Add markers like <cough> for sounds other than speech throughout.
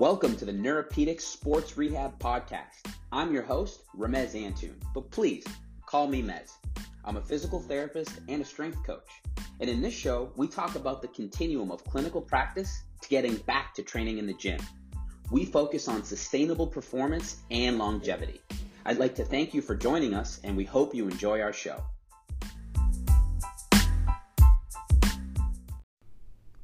Welcome to the Neuropedic Sports Rehab Podcast. I'm your host, Ramez Antoon, but please call me Mez. I'm a physical therapist and a strength coach. And in this show, we talk about the continuum of clinical practice to getting back to training in the gym. We focus on sustainable performance and longevity. I'd like to thank you for joining us, and we hope you enjoy our show.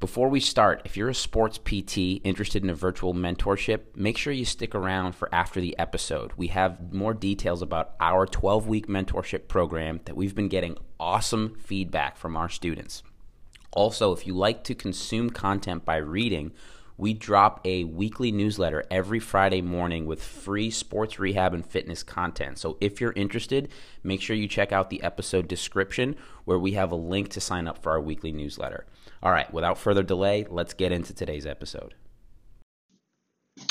Before we start, if you're a sports PT interested in a virtual mentorship, make sure you stick around for after the episode. We have more details about our 12 week mentorship program that we've been getting awesome feedback from our students. Also, if you like to consume content by reading, we drop a weekly newsletter every Friday morning with free sports rehab and fitness content. So if you're interested, make sure you check out the episode description where we have a link to sign up for our weekly newsletter. All right, without further delay, let's get into today's episode.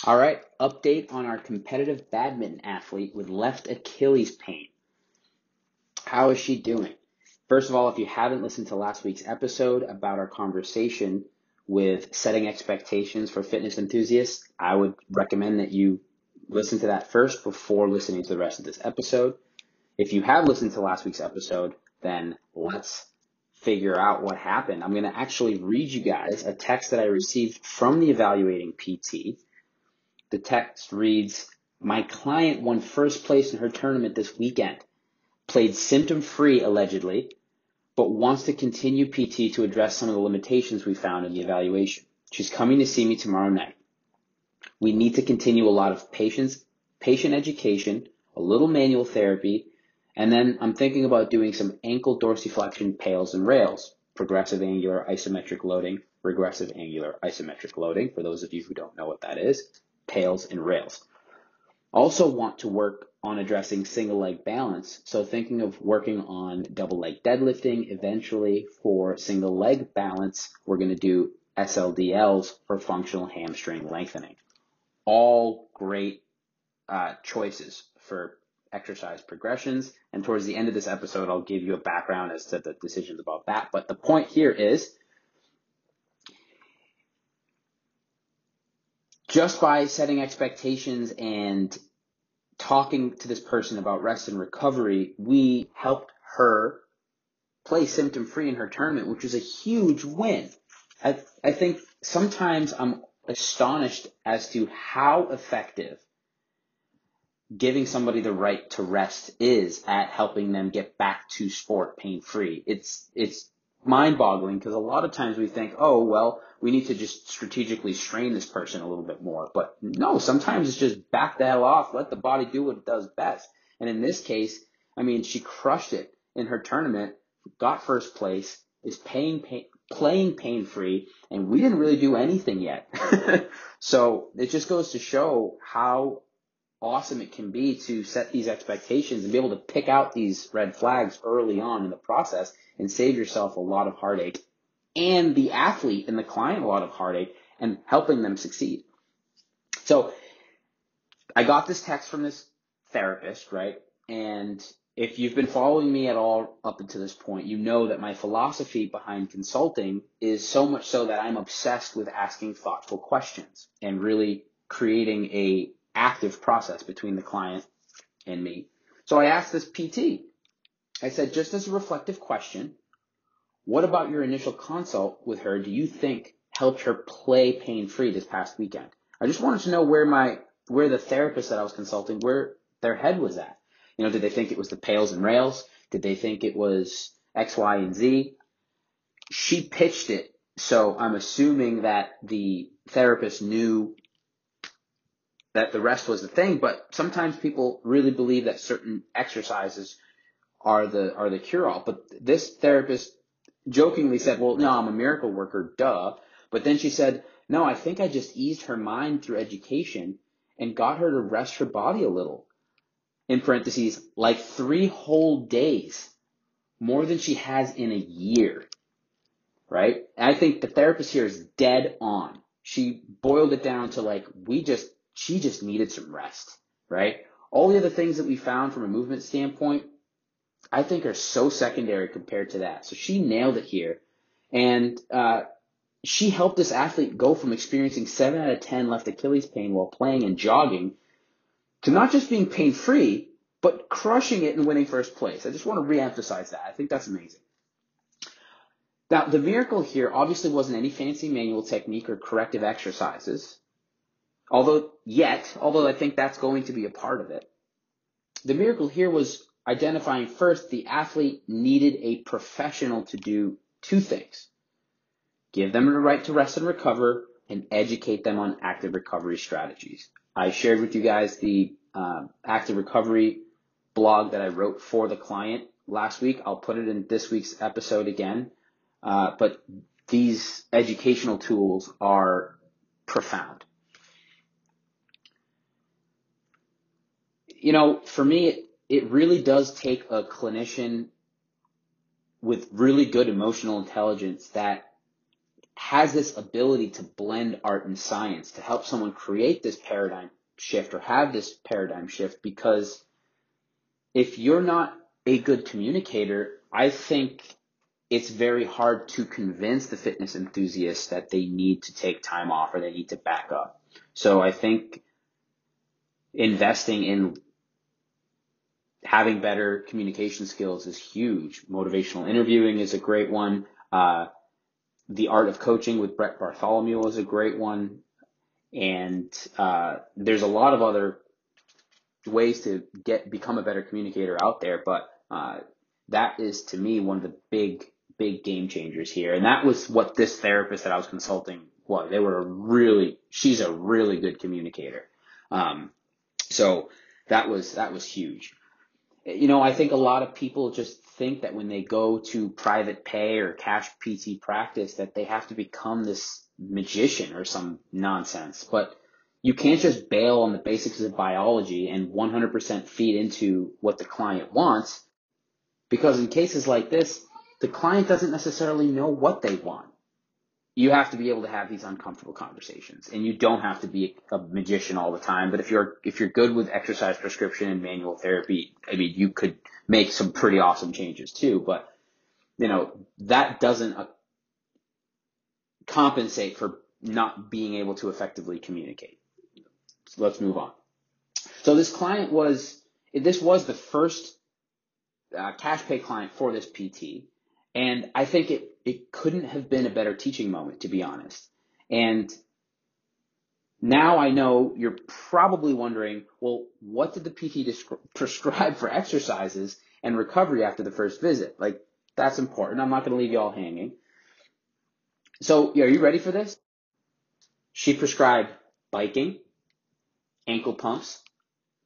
All right, update on our competitive badminton athlete with left Achilles pain. How is she doing? First of all, if you haven't listened to last week's episode about our conversation with setting expectations for fitness enthusiasts, I would recommend that you listen to that first before listening to the rest of this episode. If you have listened to last week's episode, then let's figure out what happened. I'm going to actually read you guys a text that I received from the evaluating PT. The text reads, my client won first place in her tournament this weekend, played symptom free allegedly, but wants to continue PT to address some of the limitations we found in the evaluation. She's coming to see me tomorrow night. We need to continue a lot of patients, patient education, a little manual therapy, and then I'm thinking about doing some ankle dorsiflexion pails and rails, progressive angular isometric loading, regressive angular isometric loading, for those of you who don't know what that is, pails and rails. Also want to work on addressing single leg balance, so thinking of working on double leg deadlifting. Eventually, for single leg balance, we're going to do SLDLs for functional hamstring lengthening. All great uh, choices for exercise progressions. And towards the end of this episode, I'll give you a background as to the decisions about that. But the point here is just by setting expectations and talking to this person about rest and recovery, we helped her play symptom free in her tournament, which was a huge win. I, I think sometimes I'm astonished as to how effective giving somebody the right to rest is at helping them get back to sport pain free. It's, it's mind boggling because a lot of times we think, oh, well, we need to just strategically strain this person a little bit more. But no, sometimes it's just back the hell off, let the body do what it does best. And in this case, I mean, she crushed it in her tournament, got first place, is paying, pay, playing pain free, and we didn't really do anything yet. <laughs> so it just goes to show how awesome it can be to set these expectations and be able to pick out these red flags early on in the process and save yourself a lot of heartache and the athlete and the client a lot of heartache and helping them succeed. So I got this text from this therapist, right? And if you've been following me at all up until this point, you know that my philosophy behind consulting is so much so that I'm obsessed with asking thoughtful questions and really creating a active process between the client and me. So I asked this PT, I said, just as a reflective question, what about your initial consult with her do you think helped her play pain free this past weekend? I just wanted to know where my, where the therapist that I was consulting, where their head was at. You know, did they think it was the pails and rails? Did they think it was X, Y, and Z? She pitched it. So I'm assuming that the therapist knew that the rest was the thing, but sometimes people really believe that certain exercises are the are the cure all. But this therapist jokingly said, "Well, no, I'm a miracle worker, duh." But then she said, "No, I think I just eased her mind through education and got her to rest her body a little." In parentheses, like 3 whole days, more than she has in a year. Right? And I think the therapist here is dead on. She boiled it down to like we just she just needed some rest, right? All the other things that we found from a movement standpoint, I think are so secondary compared to that. So she nailed it here. And, uh, she helped this athlete go from experiencing 7 out of 10 left Achilles pain while playing and jogging to not just being pain free, but crushing it and winning first place. I just want to reemphasize that. I think that's amazing. Now, the miracle here obviously wasn't any fancy manual technique or corrective exercises, although yet, although I think that's going to be a part of it. The miracle here was identifying first the athlete needed a professional to do two things. Give them the right to rest and recover and educate them on active recovery strategies. I shared with you guys the uh, active recovery blog that I wrote for the client last week. I'll put it in this week's episode again. Uh, but these educational tools are profound. You know, for me, it, really does take a clinician with really good emotional intelligence that has this ability to blend art and science to help someone create this paradigm shift or have this paradigm shift because if you're not a good communicator, I think it's very hard to convince the fitness enthusiasts that they need to take time off or they need to back up. So I think investing in having better communication skills is huge. Motivational interviewing is a great one. Uh, the art of coaching with Brett Bartholomew is a great one. And uh, there's a lot of other ways to get become a better communicator out there, but uh, that is to me one of the big big game changers here. And that was what this therapist that I was consulting was. They were a really, she's a really good communicator. Um, so that was, that was huge. You know, I think a lot of people just think that when they go to private pay or cash PT practice that they have to become this magician or some nonsense. But you can't just bail on the basics of biology and 100% feed into what the client wants because in cases like this, the client doesn't necessarily know what they want. You have to be able to have these uncomfortable conversations and you don't have to be a magician all the time. But if you're, if you're good with exercise prescription and manual therapy, I mean, you could make some pretty awesome changes too. But, you know, that doesn't uh, compensate for not being able to effectively communicate. So let's move on. So this client was, this was the first uh, cash pay client for this PT. And I think it, it couldn't have been a better teaching moment, to be honest. And now I know you're probably wondering, well, what did the PT prescribe for exercises and recovery after the first visit? Like, that's important. I'm not going to leave you all hanging. So, are you ready for this? She prescribed biking, ankle pumps.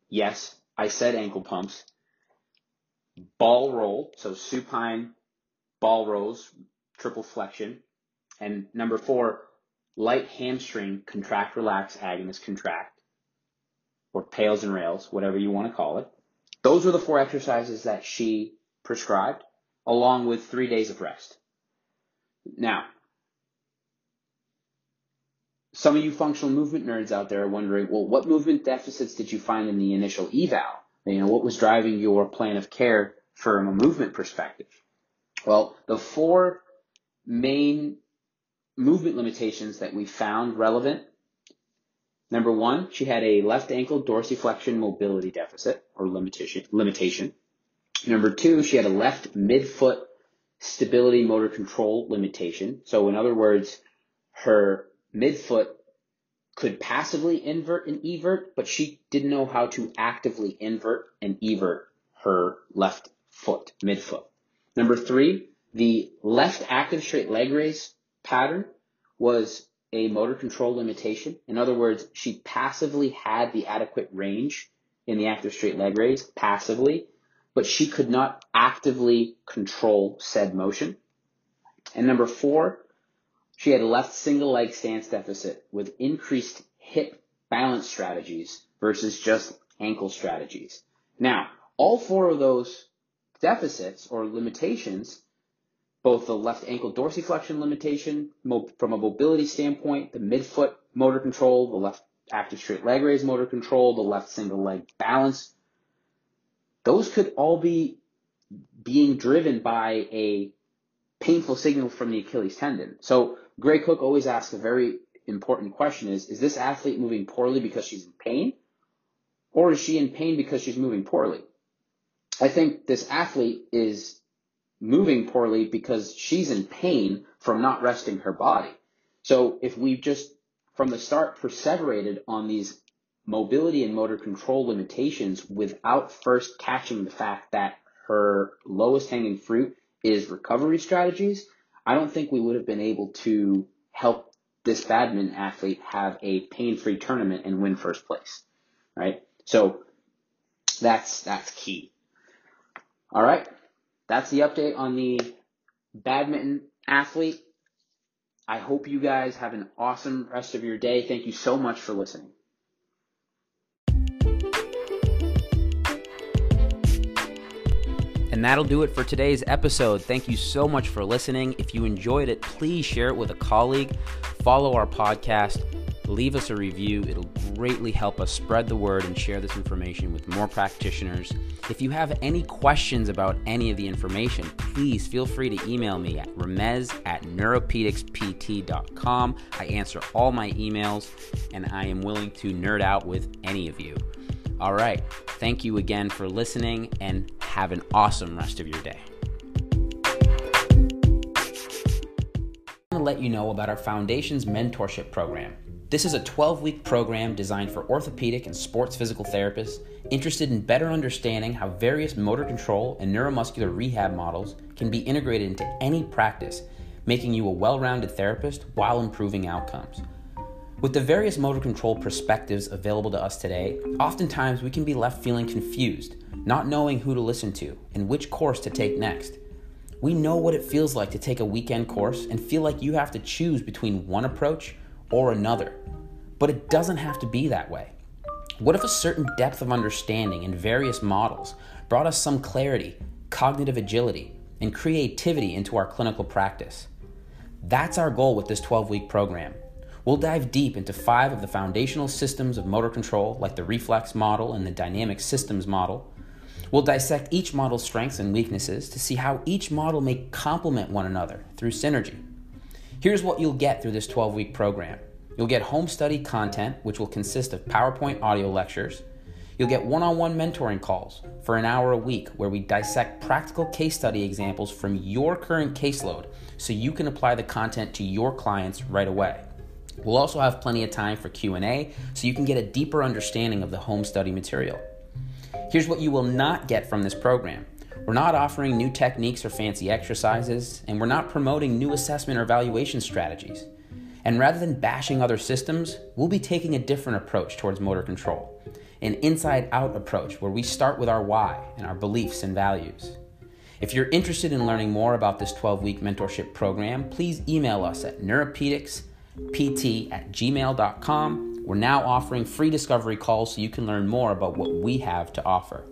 Yes, I said ankle pumps. Ball roll, so supine ball rows, triple flexion. And number four, light hamstring contract, relax, agonist, contract, or pails and rails, whatever you want to call it. Those were the four exercises that she prescribed, along with three days of rest. Now, some of you functional movement nerds out there are wondering, well, what movement deficits did you find in the initial eval? You know, what was driving your plan of care from a movement perspective? Well, the four main movement limitations that we found relevant. Number one, she had a left ankle dorsiflexion mobility deficit or limitation. limitation. Number two, she had a left midfoot stability motor control limitation. So in other words, her midfoot could passively invert and evert, but she didn't know how to actively invert and evert her left foot, midfoot. Number three, the left active straight leg raise pattern was a motor control limitation. In other words, she passively had the adequate range in the active straight leg raise passively, but she could not actively control said motion. And number four, she had a left single leg stance deficit with increased hip balance strategies versus just ankle strategies. Now, all four of those deficits or limitations, both the left ankle dorsiflexion limitation from a mobility standpoint, the midfoot motor control, the left active straight leg raise motor control, the left single leg balance, those could all be being driven by a painful signal from the Achilles tendon. So Gray Cook always asks a very important question is, is this athlete moving poorly because she's in pain? Or is she in pain because she's moving poorly? I think this athlete is moving poorly because she's in pain from not resting her body. So if we just from the start perseverated on these mobility and motor control limitations without first catching the fact that her lowest hanging fruit is recovery strategies, I don't think we would have been able to help this badminton athlete have a pain-free tournament and win first place, right? So that's that's key. All right, that's the update on the badminton athlete. I hope you guys have an awesome rest of your day. Thank you so much for listening. And that'll do it for today's episode. Thank you so much for listening. If you enjoyed it, please share it with a colleague, follow our podcast, leave us a review. It'll greatly help us spread the word and share this information with more practitioners. If you have any questions about any of the information, please feel free to email me at Ramez at neuropedicspt.com. I answer all my emails and I am willing to nerd out with any of you. All right. Thank you again for listening and have an awesome rest of your day. I want to let you know about our Foundations Mentorship Program. This is a 12 week program designed for orthopedic and sports physical therapists interested in better understanding how various motor control and neuromuscular rehab models can be integrated into any practice, making you a well rounded therapist while improving outcomes. With the various motor control perspectives available to us today, oftentimes we can be left feeling confused not knowing who to listen to and which course to take next. We know what it feels like to take a weekend course and feel like you have to choose between one approach or another. But it doesn't have to be that way. What if a certain depth of understanding in various models brought us some clarity, cognitive agility, and creativity into our clinical practice? That's our goal with this 12 week program. We'll dive deep into five of the foundational systems of motor control, like the reflex model and the dynamic systems model, We'll dissect each model's strengths and weaknesses to see how each model may complement one another through synergy. Here's what you'll get through this 12 week program you'll get home study content, which will consist of PowerPoint audio lectures. You'll get one on one mentoring calls for an hour a week where we dissect practical case study examples from your current caseload so you can apply the content to your clients right away. We'll also have plenty of time for Q&A so you can get a deeper understanding of the home study material. Here's what you will not get from this program. We're not offering new techniques or fancy exercises, and we're not promoting new assessment or evaluation strategies. And rather than bashing other systems, we'll be taking a different approach towards motor control an inside out approach where we start with our why and our beliefs and values. If you're interested in learning more about this 12 week mentorship program, please email us at neuropedicspt at gmail.com we're now offering free discovery calls so you can learn more about what we have to offer.